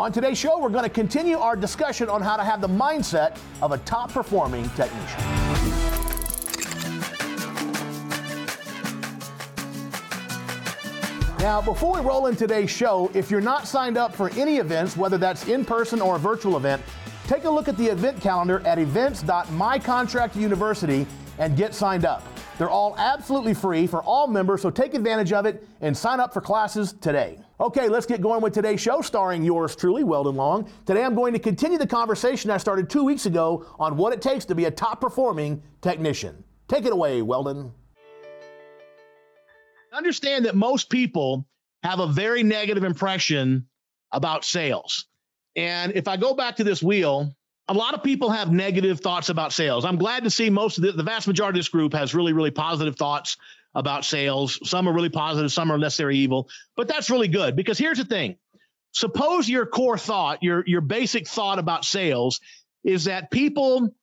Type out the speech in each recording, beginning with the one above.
On today's show, we're going to continue our discussion on how to have the mindset of a top performing technician. Now, before we roll in today's show, if you're not signed up for any events, whether that's in person or a virtual event, take a look at the event calendar at events.mycontractuniversity and get signed up. They're all absolutely free for all members, so take advantage of it and sign up for classes today. Okay, let's get going with today's show, starring yours truly, Weldon Long. Today I'm going to continue the conversation I started two weeks ago on what it takes to be a top performing technician. Take it away, Weldon. Understand that most people have a very negative impression about sales. And if I go back to this wheel, a lot of people have negative thoughts about sales. I'm glad to see most of the, the vast majority of this group has really, really positive thoughts about sales. Some are really positive, some are necessary evil, but that's really good because here's the thing. Suppose your core thought, your, your basic thought about sales is that people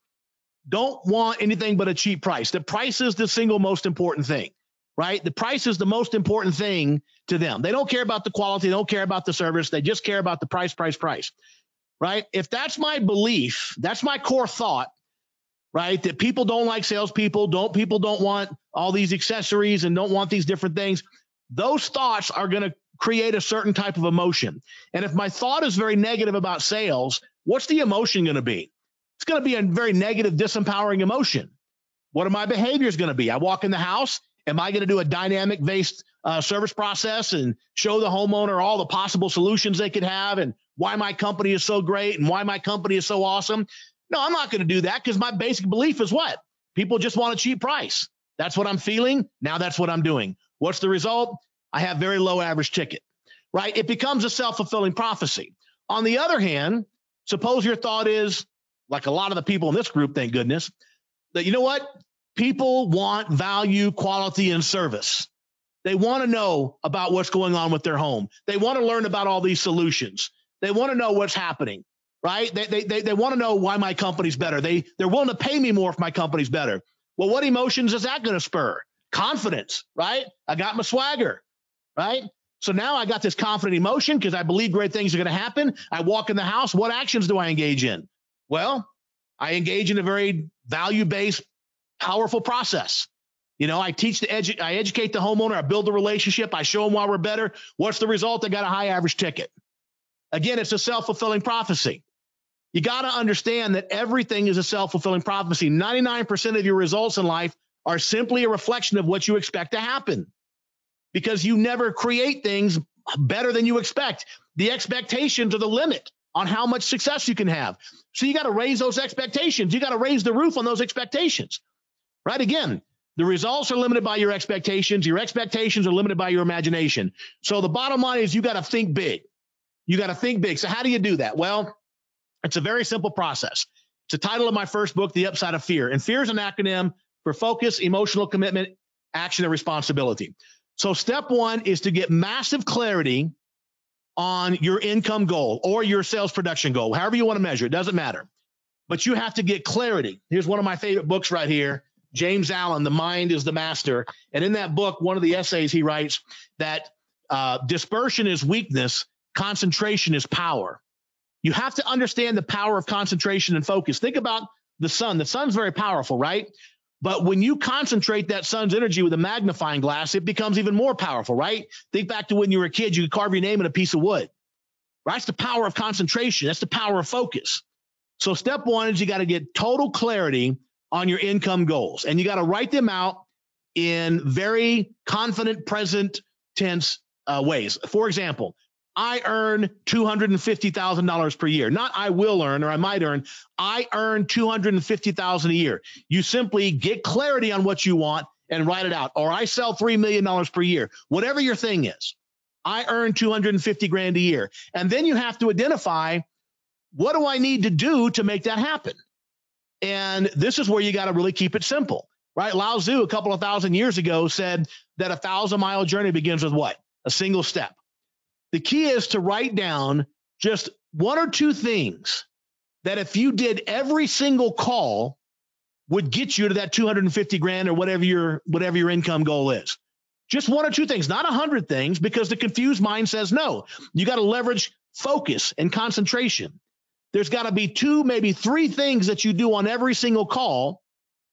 don't want anything but a cheap price. The price is the single most important thing, right? The price is the most important thing to them. They don't care about the quality, they don't care about the service, they just care about the price, price, price right? If that's my belief, that's my core thought, right? That people don't like salespeople, don't people don't want all these accessories and don't want these different things. Those thoughts are going to create a certain type of emotion. And if my thought is very negative about sales, what's the emotion going to be? It's going to be a very negative, disempowering emotion. What are my behaviors going to be? I walk in the house. Am I going to do a dynamic based uh, service process and show the homeowner all the possible solutions they could have and why my company is so great and why my company is so awesome. No, I'm not going to do that because my basic belief is what? People just want a cheap price. That's what I'm feeling. Now that's what I'm doing. What's the result? I have very low average ticket, right? It becomes a self fulfilling prophecy. On the other hand, suppose your thought is, like a lot of the people in this group, thank goodness, that you know what? People want value, quality, and service. They want to know about what's going on with their home. They want to learn about all these solutions. They want to know what's happening, right? They, they, they, they want to know why my company's better. They, they're willing to pay me more if my company's better. Well, what emotions is that going to spur? Confidence, right? I got my swagger, right? So now I got this confident emotion because I believe great things are going to happen. I walk in the house. What actions do I engage in? Well, I engage in a very value based, powerful process. You know, I teach the edu- I educate the homeowner. I build the relationship. I show them why we're better. What's the result? I got a high average ticket. Again, it's a self fulfilling prophecy. You got to understand that everything is a self fulfilling prophecy. 99% of your results in life are simply a reflection of what you expect to happen because you never create things better than you expect. The expectations are the limit on how much success you can have. So you got to raise those expectations. You got to raise the roof on those expectations. Right? Again, the results are limited by your expectations. Your expectations are limited by your imagination. So the bottom line is you got to think big. You got to think big. So how do you do that? Well, it's a very simple process. It's the title of my first book, The Upside of Fear. And fear is an acronym for focus, emotional commitment, action, and responsibility. So step one is to get massive clarity on your income goal or your sales production goal, however you want to measure it, doesn't matter. But you have to get clarity. Here's one of my favorite books right here James Allen, The Mind is the Master. And in that book, one of the essays he writes that uh, dispersion is weakness concentration is power. You have to understand the power of concentration and focus. Think about the sun. The sun's very powerful, right? But when you concentrate that sun's energy with a magnifying glass, it becomes even more powerful, right? Think back to when you were a kid, you could carve your name in a piece of wood. Right? That's the power of concentration. That's the power of focus. So step one is you got to get total clarity on your income goals and you got to write them out in very confident present tense uh, ways. For example, I earn $250,000 per year. Not I will earn or I might earn. I earn 250,000 a year. You simply get clarity on what you want and write it out. Or I sell $3 million per year. Whatever your thing is. I earn 250 grand a year. And then you have to identify what do I need to do to make that happen? And this is where you got to really keep it simple, right? Lao Tzu, a couple of thousand years ago, said that a thousand mile journey begins with what? A single step. The key is to write down just one or two things that if you did every single call would get you to that 250 grand or whatever your whatever your income goal is. Just one or two things, not a hundred things, because the confused mind says no. You got to leverage focus and concentration. There's got to be two, maybe three things that you do on every single call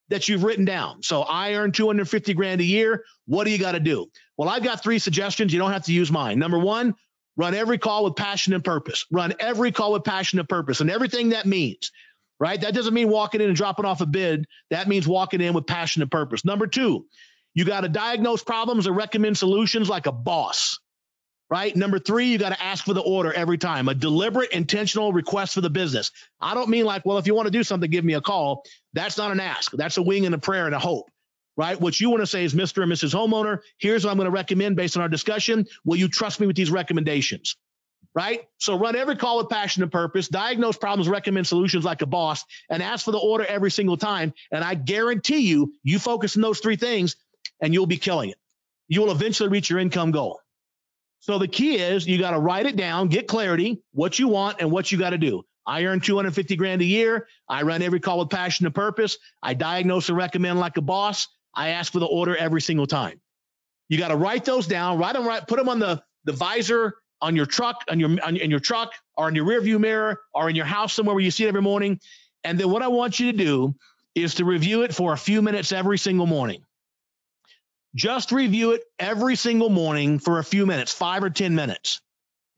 that you've written down. So I earn 250 grand a year. What do you got to do? Well, I've got three suggestions. You don't have to use mine. Number one, run every call with passion and purpose. Run every call with passion and purpose and everything that means, right? That doesn't mean walking in and dropping off a bid. That means walking in with passion and purpose. Number two, you got to diagnose problems and recommend solutions like a boss right? Number three, you got to ask for the order every time, a deliberate, intentional request for the business. I don't mean like, well, if you want to do something, give me a call. That's not an ask. That's a wing and a prayer and a hope, right? What you want to say is, Mr. and Mrs. Homeowner, here's what I'm going to recommend based on our discussion. Will you trust me with these recommendations? Right? So run every call with passion and purpose, diagnose problems, recommend solutions like a boss, and ask for the order every single time. And I guarantee you, you focus on those three things and you'll be killing it. You will eventually reach your income goal. So the key is you got to write it down, get clarity, what you want and what you got to do. I earn 250 grand a year. I run every call with passion and purpose. I diagnose and recommend like a boss. I ask for the order every single time. You got to write those down, write them right, put them on the, the visor on your truck, on your on, in your truck, or in your rearview mirror, or in your house somewhere where you see it every morning. And then what I want you to do is to review it for a few minutes every single morning. Just review it every single morning for a few minutes, five or 10 minutes.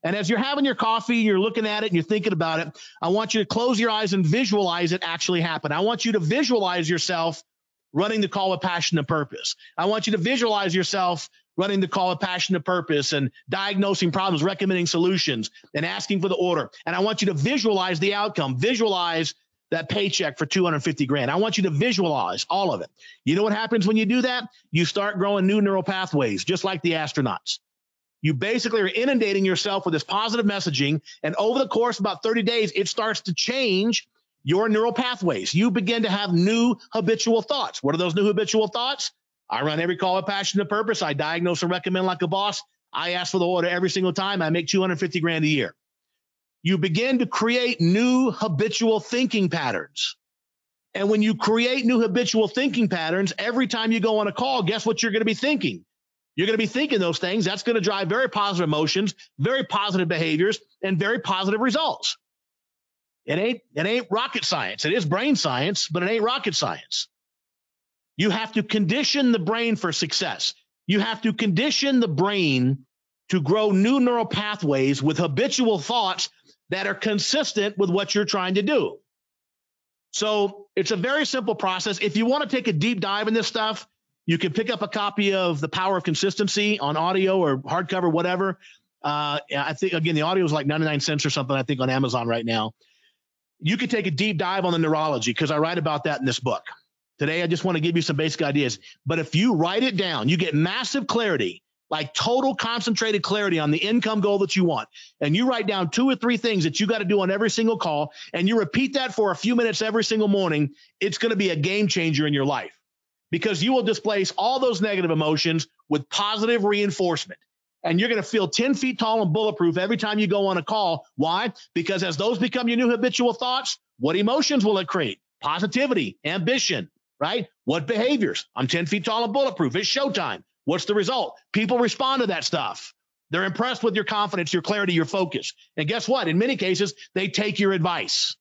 And as you're having your coffee, you're looking at it and you're thinking about it, I want you to close your eyes and visualize it actually happen. I want you to visualize yourself running the call with passion and purpose. I want you to visualize yourself running the call with passion and purpose and diagnosing problems, recommending solutions, and asking for the order. And I want you to visualize the outcome, visualize that paycheck for 250 grand. I want you to visualize all of it. You know what happens when you do that? You start growing new neural pathways, just like the astronauts. You basically are inundating yourself with this positive messaging. And over the course of about 30 days, it starts to change your neural pathways. You begin to have new habitual thoughts. What are those new habitual thoughts? I run every call with passion and purpose. I diagnose and recommend like a boss. I ask for the order every single time. I make 250 grand a year you begin to create new habitual thinking patterns. And when you create new habitual thinking patterns, every time you go on a call, guess what you're going to be thinking? You're going to be thinking those things. That's going to drive very positive emotions, very positive behaviors, and very positive results. It ain't, it ain't rocket science. It is brain science, but it ain't rocket science. You have to condition the brain for success. You have to condition the brain to grow new neural pathways with habitual thoughts that are consistent with what you're trying to do. So it's a very simple process. If you want to take a deep dive in this stuff, you can pick up a copy of The Power of Consistency on audio or hardcover, whatever. Uh, I think, again, the audio is like 99 cents or something, I think, on Amazon right now. You could take a deep dive on the neurology because I write about that in this book. Today, I just want to give you some basic ideas. But if you write it down, you get massive clarity like total concentrated clarity on the income goal that you want. And you write down two or three things that you got to do on every single call, and you repeat that for a few minutes every single morning, it's going to be a game changer in your life because you will displace all those negative emotions with positive reinforcement. And you're going to feel 10 feet tall and bulletproof every time you go on a call. Why? Because as those become your new habitual thoughts, what emotions will it create? Positivity, ambition, right? What behaviors? I'm 10 feet tall and bulletproof. It's showtime. What's the result? People respond to that stuff. They're impressed with your confidence, your clarity, your focus. And guess what? In many cases, they take your advice.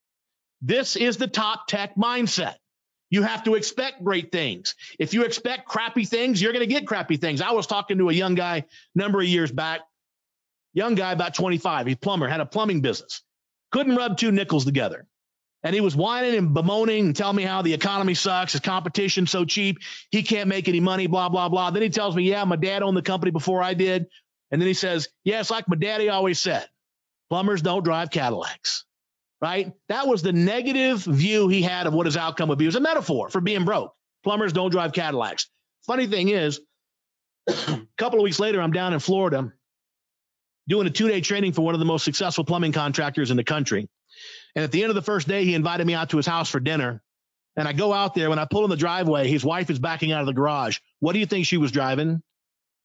This is the top tech mindset. You have to expect great things. If you expect crappy things, you're going to get crappy things. I was talking to a young guy number of years back, young guy about 25. He's plumber, had a plumbing business. Couldn't rub two nickels together and he was whining and bemoaning and telling me how the economy sucks, his competition's so cheap, he can't make any money, blah, blah, blah. Then he tells me, yeah, my dad owned the company before I did. And then he says, yeah, it's like my daddy always said, plumbers don't drive Cadillacs, right? That was the negative view he had of what his outcome would be. It was a metaphor for being broke. Plumbers don't drive Cadillacs. Funny thing is, a couple of weeks later, I'm down in Florida doing a two day training for one of the most successful plumbing contractors in the country. And at the end of the first day, he invited me out to his house for dinner. And I go out there. When I pull in the driveway, his wife is backing out of the garage. What do you think she was driving?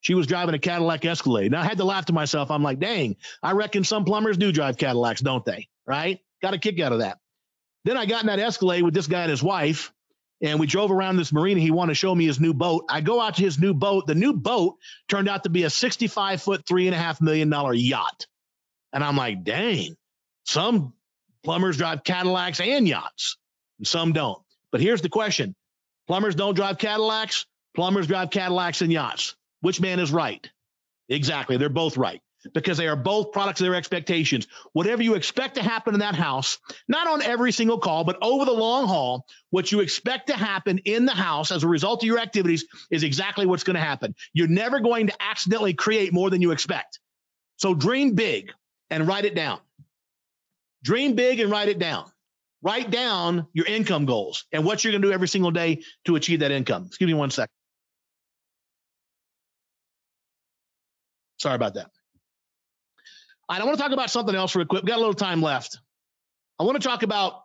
She was driving a Cadillac Escalade. Now I had to laugh to myself. I'm like, dang, I reckon some plumbers do drive Cadillacs, don't they? Right? Got a kick out of that. Then I got in that Escalade with this guy and his wife, and we drove around this marina. He wanted to show me his new boat. I go out to his new boat. The new boat turned out to be a 65 foot, three and a half million dollar yacht. And I'm like, dang, some plumbers drive Cadillacs and yachts, and some don't. But here's the question plumbers don't drive Cadillacs, plumbers drive Cadillacs and yachts. Which man is right? Exactly. They're both right because they are both products of their expectations. Whatever you expect to happen in that house, not on every single call, but over the long haul, what you expect to happen in the house as a result of your activities is exactly what's going to happen. You're never going to accidentally create more than you expect. So dream big and write it down. Dream big and write it down. Write down your income goals and what you're going to do every single day to achieve that income. Excuse me one second. Sorry about that. I want to talk about something else real quick. We've got a little time left. I want to talk about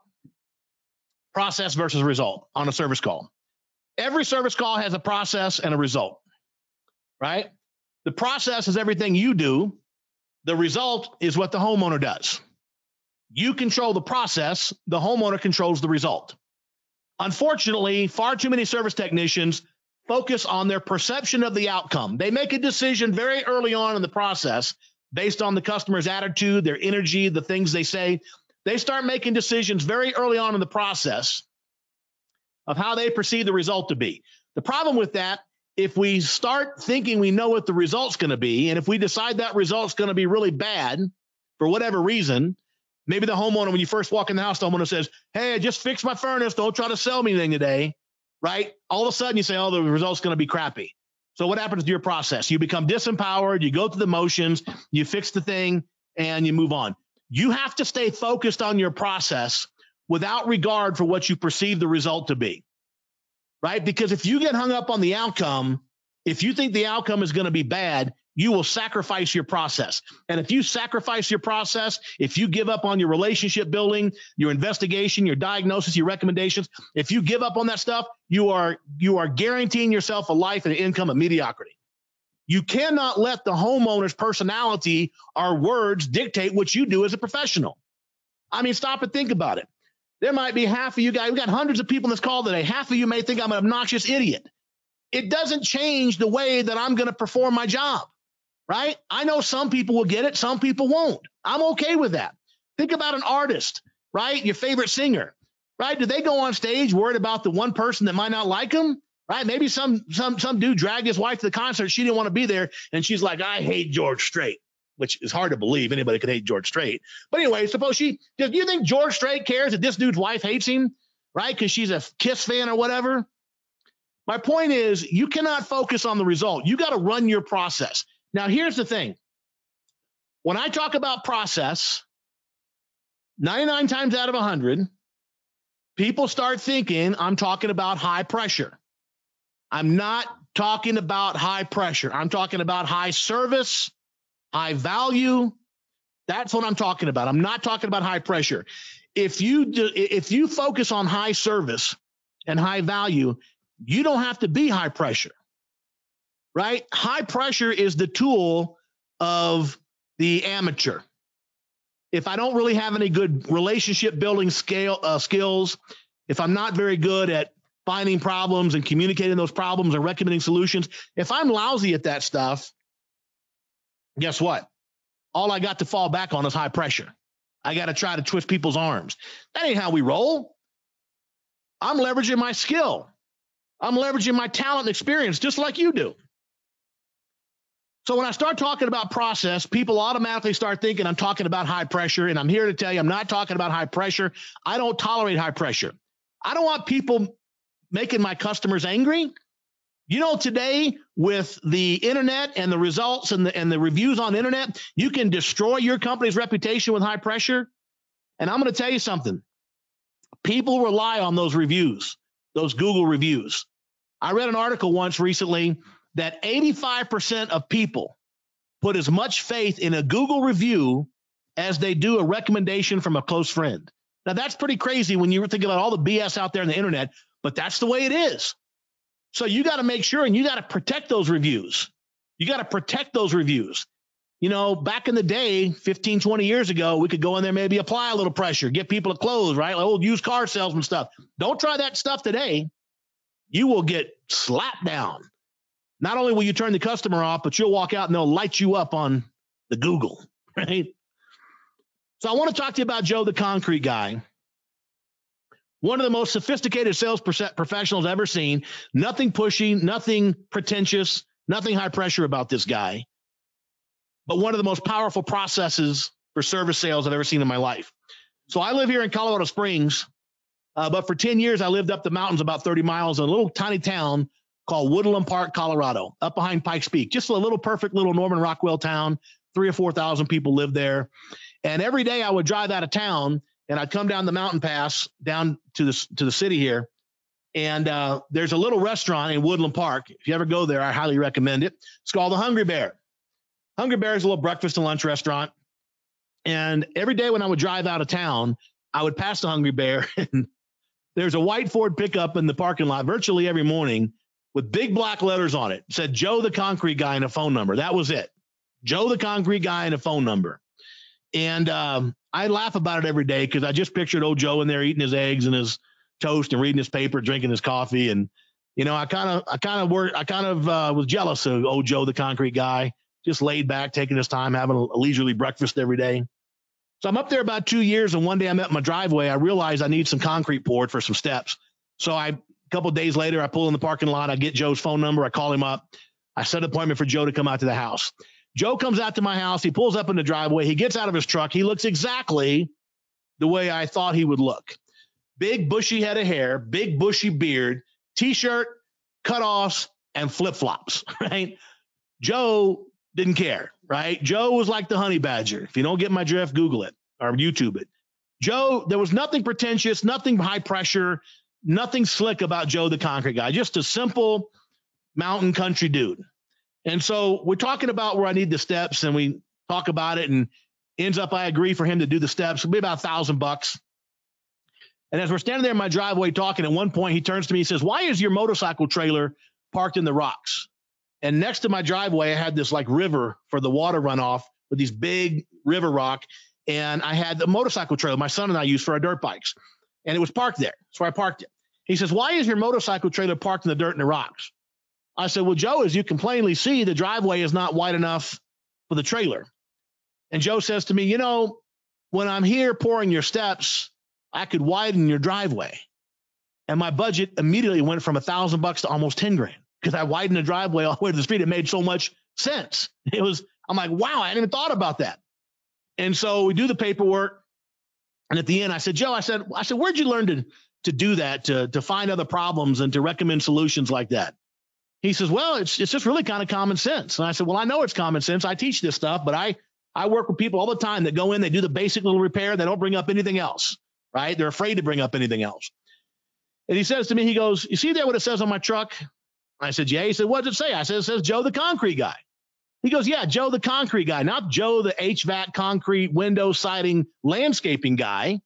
process versus result on a service call. Every service call has a process and a result, right? The process is everything you do. The result is what the homeowner does. You control the process, the homeowner controls the result. Unfortunately, far too many service technicians focus on their perception of the outcome. They make a decision very early on in the process based on the customer's attitude, their energy, the things they say. They start making decisions very early on in the process of how they perceive the result to be. The problem with that, if we start thinking we know what the result's going to be, and if we decide that result's going to be really bad for whatever reason, maybe the homeowner, when you first walk in the house, the homeowner says, Hey, I just fixed my furnace. Don't try to sell me anything today. Right? All of a sudden you say, Oh, the result's going to be crappy. So what happens to your process? You become disempowered, you go through the motions, you fix the thing, and you move on. You have to stay focused on your process without regard for what you perceive the result to be. Right? Because if you get hung up on the outcome, if you think the outcome is going to be bad, you will sacrifice your process. And if you sacrifice your process, if you give up on your relationship building, your investigation, your diagnosis, your recommendations, if you give up on that stuff, you are you are guaranteeing yourself a life and an income of mediocrity. You cannot let the homeowner's personality or words dictate what you do as a professional. I mean, stop and think about it. There might be half of you guys, we got hundreds of people in this call today. Half of you may think I'm an obnoxious idiot. It doesn't change the way that I'm going to perform my job right? I know some people will get it, some people won't. I'm okay with that. Think about an artist, right? Your favorite singer, right? Do they go on stage worried about the one person that might not like them? Right? Maybe some some some dude dragged his wife to the concert. She didn't want to be there, and she's like, "I hate George Strait," which is hard to believe anybody could hate George Strait. But anyway, suppose she. Do you think George Strait cares that this dude's wife hates him, right? Because she's a Kiss fan or whatever. My point is, you cannot focus on the result. You got to run your process. Now, here's the thing when I talk about process, 99 times out of 100, people start thinking I'm talking about high pressure. I'm not talking about high pressure. I'm talking about high service, high value. That's what I'm talking about. I'm not talking about high pressure. If you do, if you focus on high service and high value, you don't have to be high pressure right? High pressure is the tool of the amateur. If I don't really have any good relationship building scale uh, skills, if I'm not very good at finding problems and communicating those problems and recommending solutions, if I'm lousy at that stuff, guess what? All I got to fall back on is high pressure. I got to try to twist people's arms. That ain't how we roll. I'm leveraging my skill. I'm leveraging my talent and experience just like you do. So when I start talking about process, people automatically start thinking I'm talking about high pressure. And I'm here to tell you, I'm not talking about high pressure. I don't tolerate high pressure. I don't want people making my customers angry. You know, today with the internet and the results and the and the reviews on the internet, you can destroy your company's reputation with high pressure. And I'm going to tell you something. People rely on those reviews, those Google reviews. I read an article once recently that 85% of people put as much faith in a Google review as they do a recommendation from a close friend. Now, that's pretty crazy when you think about all the BS out there on the internet, but that's the way it is. So you got to make sure and you got to protect those reviews. You got to protect those reviews. You know, back in the day, 15, 20 years ago, we could go in there, maybe apply a little pressure, get people to close, right? Like old used car salesman stuff. Don't try that stuff today. You will get slapped down not only will you turn the customer off, but you'll walk out and they'll light you up on the Google, right? So I want to talk to you about Joe the Concrete Guy. One of the most sophisticated sales professionals I've ever seen. Nothing pushy, nothing pretentious, nothing high pressure about this guy. But one of the most powerful processes for service sales I've ever seen in my life. So I live here in Colorado Springs, uh, but for 10 years I lived up the mountains about 30 miles in a little tiny town called Woodland Park, Colorado, up behind Pikes Peak. Just a little perfect little Norman Rockwell town. Three or 4,000 people live there. And every day I would drive out of town and I'd come down the mountain pass down to the to the city here. And uh, there's a little restaurant in Woodland Park. If you ever go there, I highly recommend it. It's called the Hungry Bear. Hungry Bear is a little breakfast and lunch restaurant. And every day when I would drive out of town, I would pass the Hungry Bear, and there's a white Ford pickup in the parking lot virtually every morning with big black letters on it. it said Joe the Concrete Guy and a phone number. That was it. Joe the Concrete Guy and a phone number. And um, I laugh about it every day because I just pictured old Joe in there eating his eggs and his toast and reading his paper, drinking his coffee. And, you know, I kind of, I kind of work, I kind of uh, was jealous of old Joe, the concrete guy, just laid back, taking his time, having a leisurely breakfast every day. So I'm up there about two years. And one day I'm at my driveway. I realized I need some concrete poured for some steps. So I, a couple days later, I pull in the parking lot. I get Joe's phone number. I call him up. I set an appointment for Joe to come out to the house. Joe comes out to my house. He pulls up in the driveway. He gets out of his truck. He looks exactly the way I thought he would look. Big bushy head of hair, big bushy beard, t-shirt, cutoffs, and flip-flops, right? Joe didn't care, right? Joe was like the honey badger. If you don't get my drift, Google it or YouTube it. Joe, there was nothing pretentious, nothing high pressure, nothing slick about Joe the concrete guy, just a simple mountain country dude. And so we're talking about where I need the steps, and we talk about it, and ends up I agree for him to do the steps. It'll be about a thousand bucks. And as we're standing there in my driveway talking, at one point he turns to me and says, Why is your motorcycle trailer parked in the rocks? And next to my driveway, I had this like river for the water runoff with these big river rock. And I had the motorcycle trailer my son and I used for our dirt bikes. And it was parked there. So I parked it. He says, Why is your motorcycle trailer parked in the dirt and the rocks? I said, Well, Joe, as you can plainly see, the driveway is not wide enough for the trailer. And Joe says to me, You know, when I'm here pouring your steps, I could widen your driveway. And my budget immediately went from a thousand bucks to almost 10 grand because I widened the driveway all the way to the street. It made so much sense. It was, I'm like, wow, I hadn't even thought about that. And so we do the paperwork. And at the end, I said, Joe, I said, I said, where'd you learn to, to do that, to, to find other problems and to recommend solutions like that? He says, Well, it's it's just really kind of common sense. And I said, Well, I know it's common sense. I teach this stuff, but I I work with people all the time that go in, they do the basic little repair, they don't bring up anything else, right? They're afraid to bring up anything else. And he says to me, he goes, You see there what it says on my truck? I said, Yeah. He said, What does it say? I said, It says Joe the concrete guy. He goes, Yeah, Joe the concrete guy, not Joe the HVAC concrete window siding landscaping guy.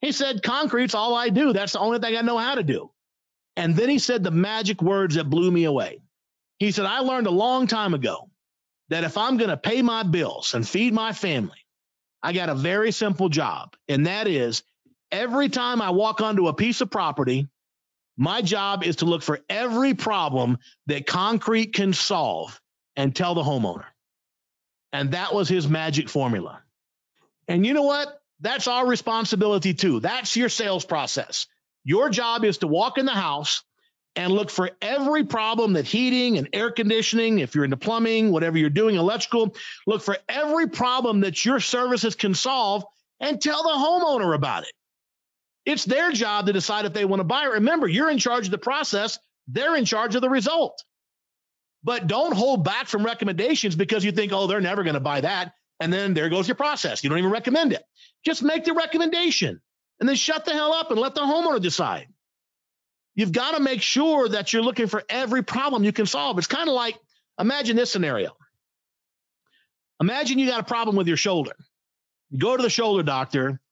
He said, Concrete's all I do. That's the only thing I know how to do. And then he said the magic words that blew me away. He said, I learned a long time ago that if I'm going to pay my bills and feed my family, I got a very simple job. And that is every time I walk onto a piece of property, my job is to look for every problem that concrete can solve and tell the homeowner. And that was his magic formula. And you know what? That's our responsibility too. That's your sales process. Your job is to walk in the house and look for every problem that heating and air conditioning, if you're into plumbing, whatever you're doing, electrical, look for every problem that your services can solve and tell the homeowner about it. It's their job to decide if they want to buy it. Remember, you're in charge of the process, they're in charge of the result. But don't hold back from recommendations because you think, oh, they're never going to buy that. And then there goes your process. You don't even recommend it. Just make the recommendation and then shut the hell up and let the homeowner decide. You've got to make sure that you're looking for every problem you can solve. It's kind of like imagine this scenario. Imagine you got a problem with your shoulder. You go to the shoulder doctor,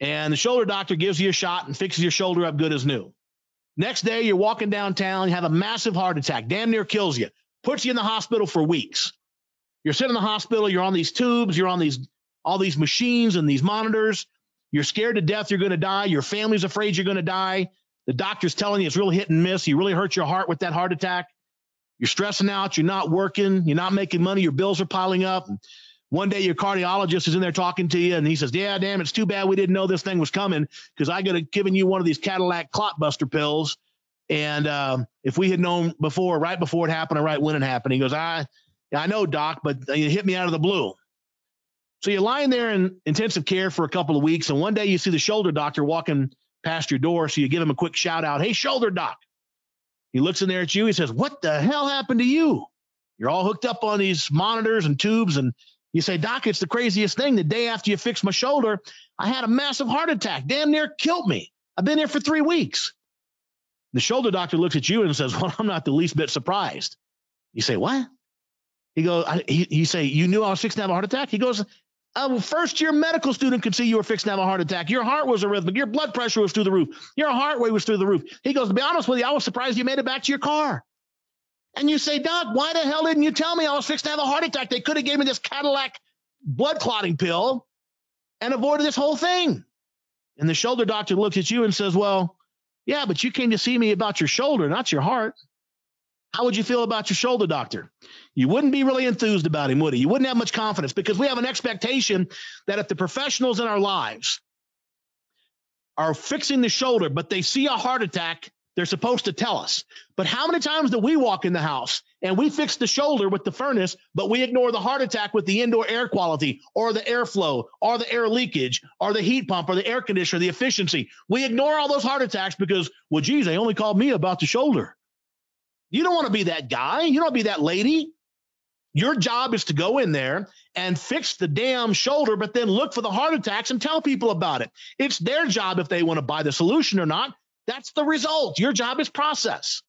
and the shoulder doctor gives you a shot and fixes your shoulder up good as new. Next day, you're walking downtown, you have a massive heart attack, damn near kills you, puts you in the hospital for weeks. You're sitting in the hospital, you're on these tubes, you're on these all these machines and these monitors. You're scared to death you're going to die. Your family's afraid you're going to die. The doctor's telling you it's really hit and miss. You really hurt your heart with that heart attack. You're stressing out. You're not working. You're not making money. Your bills are piling up. one day your cardiologist is in there talking to you and he says, Yeah, damn, it's too bad we didn't know this thing was coming because I could have given you one of these Cadillac clot buster pills. And um, if we had known before, right before it happened or right when it happened, he goes, I, I know, doc, but you hit me out of the blue. So you're lying there in intensive care for a couple of weeks, and one day you see the shoulder doctor walking past your door. So you give him a quick shout out, Hey, shoulder doc. He looks in there at you. He says, What the hell happened to you? You're all hooked up on these monitors and tubes, and you say, Doc, it's the craziest thing. The day after you fixed my shoulder, I had a massive heart attack, damn near killed me. I've been there for three weeks. The shoulder doctor looks at you and says, Well, I'm not the least bit surprised. You say, What? He goes, I, he, he say, You knew I was fixing to have a heart attack? He goes, a first year medical student could see you were fixing to have a heart attack. Your heart was arrhythmic. Your blood pressure was through the roof. Your heart rate was through the roof. He goes, To be honest with you, I was surprised you made it back to your car. And you say, Doc, why the hell didn't you tell me I was fixing to have a heart attack? They could have gave me this Cadillac blood clotting pill and avoided this whole thing. And the shoulder doctor looks at you and says, Well, yeah, but you came to see me about your shoulder, not your heart. How would you feel about your shoulder doctor? You wouldn't be really enthused about him, would you? You wouldn't have much confidence because we have an expectation that if the professionals in our lives are fixing the shoulder, but they see a heart attack, they're supposed to tell us. But how many times do we walk in the house and we fix the shoulder with the furnace, but we ignore the heart attack with the indoor air quality or the airflow or the air leakage or the heat pump or the air conditioner, the efficiency? We ignore all those heart attacks because, well, geez, they only called me about the shoulder. You don't want to be that guy. You don't want to be that lady. Your job is to go in there and fix the damn shoulder, but then look for the heart attacks and tell people about it. It's their job if they want to buy the solution or not. That's the result. Your job is process.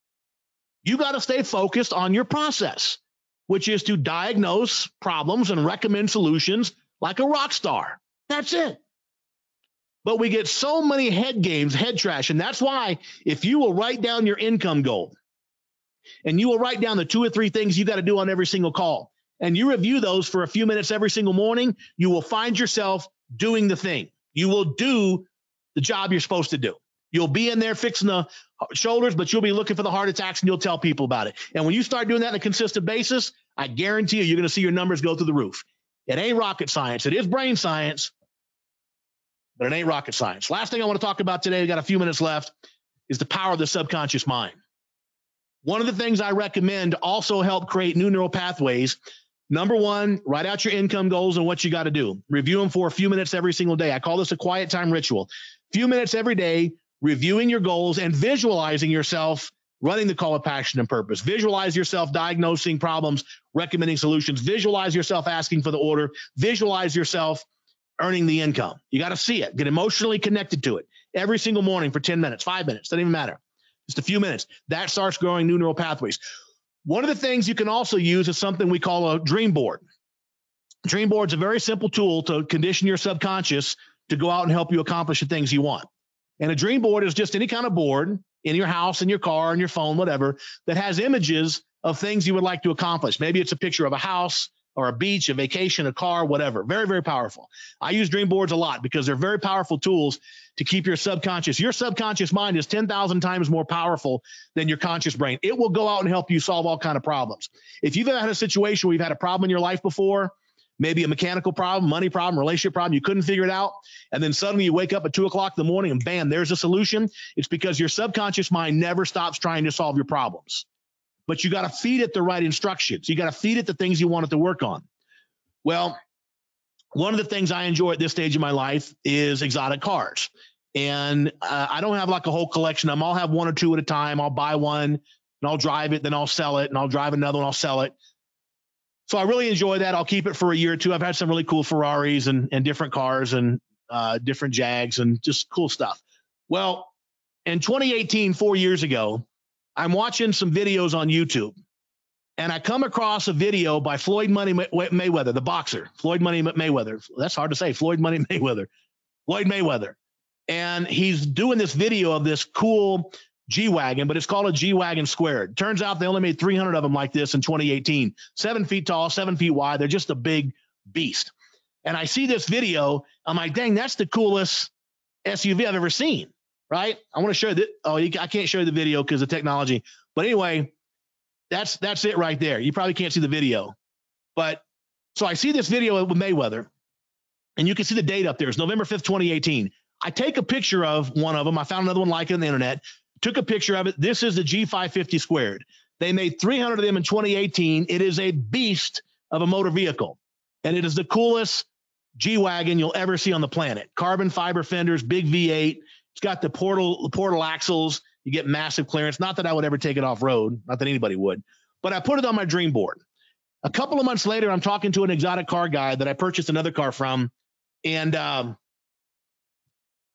You got to stay focused on your process, which is to diagnose problems and recommend solutions like a rock star. That's it. But we get so many head games, head trash. And that's why if you will write down your income goal, and you will write down the two or three things you got to do on every single call. And you review those for a few minutes every single morning, you will find yourself doing the thing. You will do the job you're supposed to do. You'll be in there fixing the shoulders, but you'll be looking for the heart attacks and you'll tell people about it. And when you start doing that on a consistent basis, I guarantee you, you're going to see your numbers go through the roof. It ain't rocket science. It is brain science, but it ain't rocket science. Last thing I want to talk about today, we got a few minutes left, is the power of the subconscious mind. One of the things I recommend also help create new neural pathways. Number one, write out your income goals and what you got to do. Review them for a few minutes every single day. I call this a quiet time ritual. Few minutes every day, reviewing your goals and visualizing yourself running the call of passion and purpose. Visualize yourself diagnosing problems, recommending solutions. Visualize yourself asking for the order. Visualize yourself earning the income. You got to see it. Get emotionally connected to it every single morning for 10 minutes, five minutes, doesn't even matter just a few minutes. That starts growing new neural pathways. One of the things you can also use is something we call a dream board. Dream board is a very simple tool to condition your subconscious to go out and help you accomplish the things you want. And a dream board is just any kind of board in your house, in your car, in your phone, whatever, that has images of things you would like to accomplish. Maybe it's a picture of a house or a beach, a vacation, a car, whatever. Very, very powerful. I use dream boards a lot because they're very powerful tools to keep your subconscious. Your subconscious mind is 10,000 times more powerful than your conscious brain. It will go out and help you solve all kind of problems. If you've ever had a situation where you've had a problem in your life before, maybe a mechanical problem, money problem, relationship problem, you couldn't figure it out. And then suddenly you wake up at two o'clock in the morning and bam, there's a solution. It's because your subconscious mind never stops trying to solve your problems but you got to feed it the right instructions. You got to feed it the things you want it to work on. Well, one of the things I enjoy at this stage of my life is exotic cars. And uh, I don't have like a whole collection them. I'll have one or two at a time. I'll buy one and I'll drive it, then I'll sell it, and I'll drive another one, I'll sell it. So I really enjoy that. I'll keep it for a year or two. I've had some really cool Ferraris and, and different cars and uh, different Jags and just cool stuff. Well, in 2018, four years ago, I'm watching some videos on YouTube and I come across a video by Floyd Money Mayweather, the boxer, Floyd Money Mayweather. That's hard to say. Floyd Money Mayweather, Floyd Mayweather. And he's doing this video of this cool G Wagon, but it's called a G Wagon squared. Turns out they only made 300 of them like this in 2018. Seven feet tall, seven feet wide. They're just a big beast. And I see this video. I'm like, dang, that's the coolest SUV I've ever seen right? I want to show that. Oh, you, I can't show you the video because of technology. But anyway, that's that's it right there. You probably can't see the video, but So I see this video with Mayweather, and you can see the date up there. It's November 5th, 2018. I take a picture of one of them. I found another one like it on the internet. Took a picture of it. This is the G550 squared. They made 300 of them in 2018. It is a beast of a motor vehicle, and it is the coolest G wagon you'll ever see on the planet. Carbon fiber fenders, big V8. It's got the portal the portal axles. You get massive clearance. Not that I would ever take it off road. Not that anybody would. But I put it on my dream board. A couple of months later, I'm talking to an exotic car guy that I purchased another car from, and um,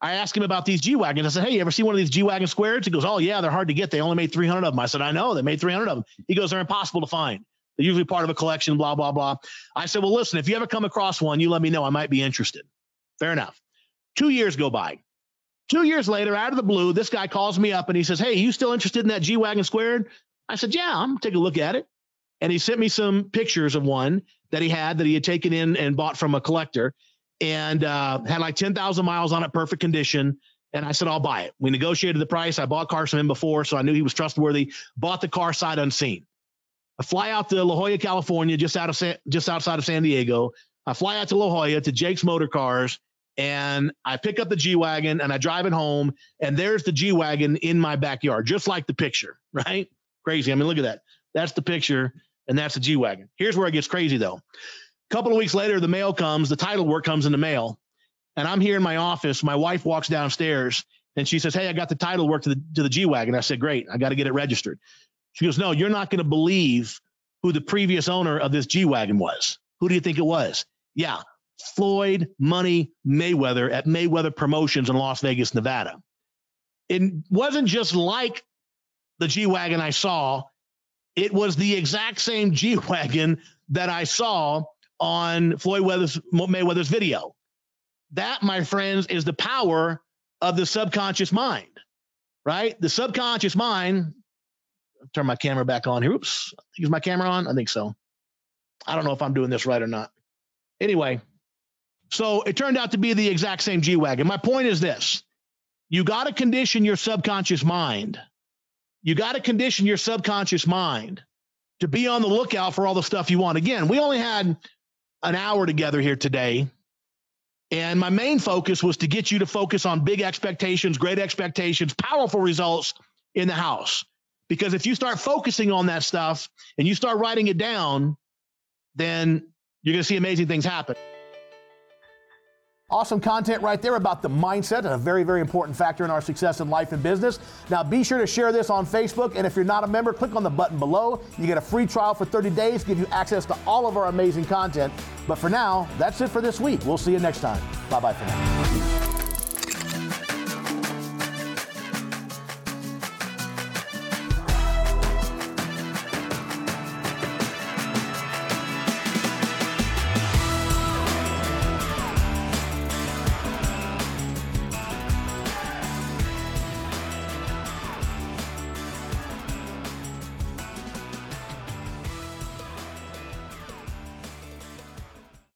I asked him about these G wagons. I said, "Hey, you ever see one of these G wagon squares?" He goes, "Oh yeah, they're hard to get. They only made 300 of them." I said, "I know. They made 300 of them." He goes, "They're impossible to find. They're usually part of a collection." Blah blah blah. I said, "Well, listen, if you ever come across one, you let me know. I might be interested." Fair enough. Two years go by. Two years later, out of the blue, this guy calls me up and he says, Hey, you still interested in that G Wagon squared? I said, Yeah, I'm take a look at it. And he sent me some pictures of one that he had that he had taken in and bought from a collector and uh, had like 10,000 miles on it, perfect condition. And I said, I'll buy it. We negotiated the price. I bought cars from him before, so I knew he was trustworthy. Bought the car sight unseen. I fly out to La Jolla, California, just out of San, just outside of San Diego. I fly out to La Jolla to Jake's Motor Cars, and I pick up the G Wagon and I drive it home, and there's the G Wagon in my backyard, just like the picture, right? Crazy. I mean, look at that. That's the picture, and that's the G Wagon. Here's where it gets crazy, though. A couple of weeks later, the mail comes, the title work comes in the mail, and I'm here in my office. My wife walks downstairs and she says, Hey, I got the title work to the, to the G Wagon. I said, Great. I got to get it registered. She goes, No, you're not going to believe who the previous owner of this G Wagon was. Who do you think it was? Yeah, Floyd Money Mayweather at Mayweather Promotions in Las Vegas, Nevada. It wasn't just like the G Wagon I saw, it was the exact same G Wagon that I saw on Floyd Mayweather's video. That, my friends, is the power of the subconscious mind, right? The subconscious mind. Turn my camera back on here. Oops. Is my camera on? I think so. I don't know if I'm doing this right or not. Anyway, so it turned out to be the exact same G Wagon. My point is this you got to condition your subconscious mind. You got to condition your subconscious mind to be on the lookout for all the stuff you want. Again, we only had an hour together here today. And my main focus was to get you to focus on big expectations, great expectations, powerful results in the house. Because if you start focusing on that stuff and you start writing it down, then you're going to see amazing things happen. Awesome content right there about the mindset, a very, very important factor in our success in life and business. Now, be sure to share this on Facebook. And if you're not a member, click on the button below. You get a free trial for 30 days, give you access to all of our amazing content. But for now, that's it for this week. We'll see you next time. Bye bye for now.